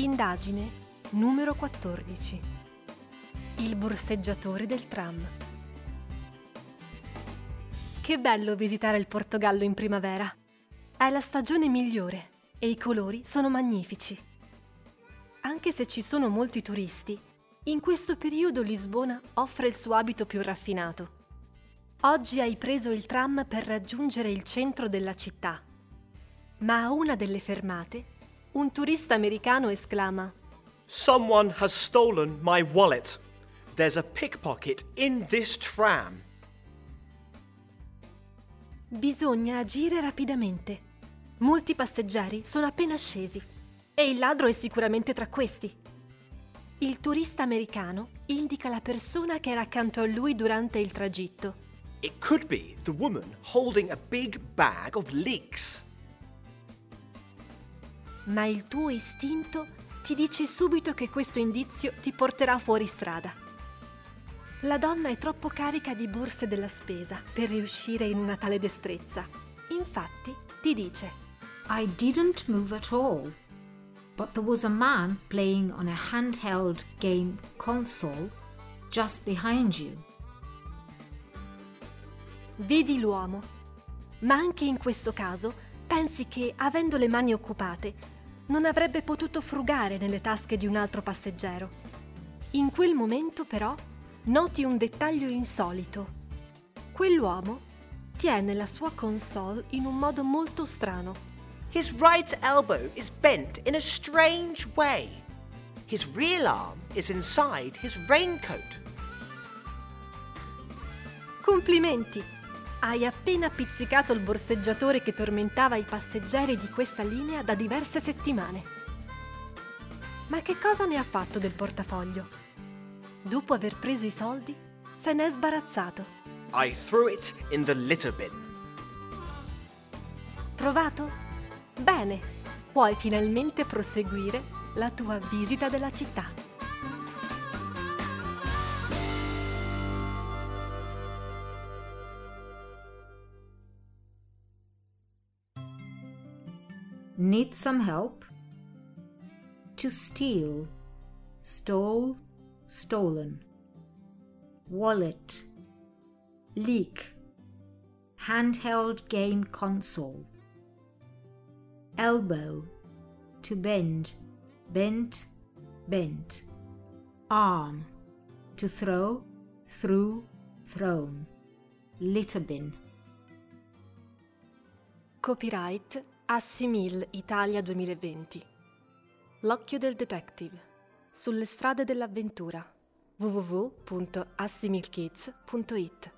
Indagine numero 14. Il borseggiatore del tram. Che bello visitare il Portogallo in primavera. È la stagione migliore e i colori sono magnifici. Anche se ci sono molti turisti, in questo periodo Lisbona offre il suo abito più raffinato. Oggi hai preso il tram per raggiungere il centro della città, ma a una delle fermate un turista americano esclama Someone has stolen my wallet. There's a pickpocket in this tram. Bisogna agire rapidamente. Molti passeggeri sono appena scesi e il ladro è sicuramente tra questi. Il turista americano indica la persona che era accanto a lui durante il tragitto. It could be the woman holding a big bag of leeks. Ma il tuo istinto ti dice subito che questo indizio ti porterà fuori strada. La donna è troppo carica di borse della spesa per riuscire in una tale destrezza. Infatti ti dice I didn't move at all. But there was a man playing on a handheld game console just behind you. Vedi l'uomo. Ma anche in questo caso pensi che, avendo le mani occupate, non avrebbe potuto frugare nelle tasche di un altro passeggero. In quel momento, però, noti un dettaglio insolito. Quell'uomo tiene la sua console in un modo molto strano. His right elbow is bent in a strange way. His real arm is inside his raincoat. Complimenti! Hai appena pizzicato il borseggiatore che tormentava i passeggeri di questa linea da diverse settimane. Ma che cosa ne ha fatto del portafoglio? Dopo aver preso i soldi, se n'è sbarazzato. I threw it in the litter bin. Trovato? Bene, puoi finalmente proseguire la tua visita della città. Need some help? To steal, stole, stolen. Wallet, leak, handheld game console. Elbow, to bend, bent, bent. Arm, to throw, threw, thrown. Litter bin. Copyright Assimil Italia 2020. L'occhio del detective. Sulle strade dell'avventura. www.assimilkids.it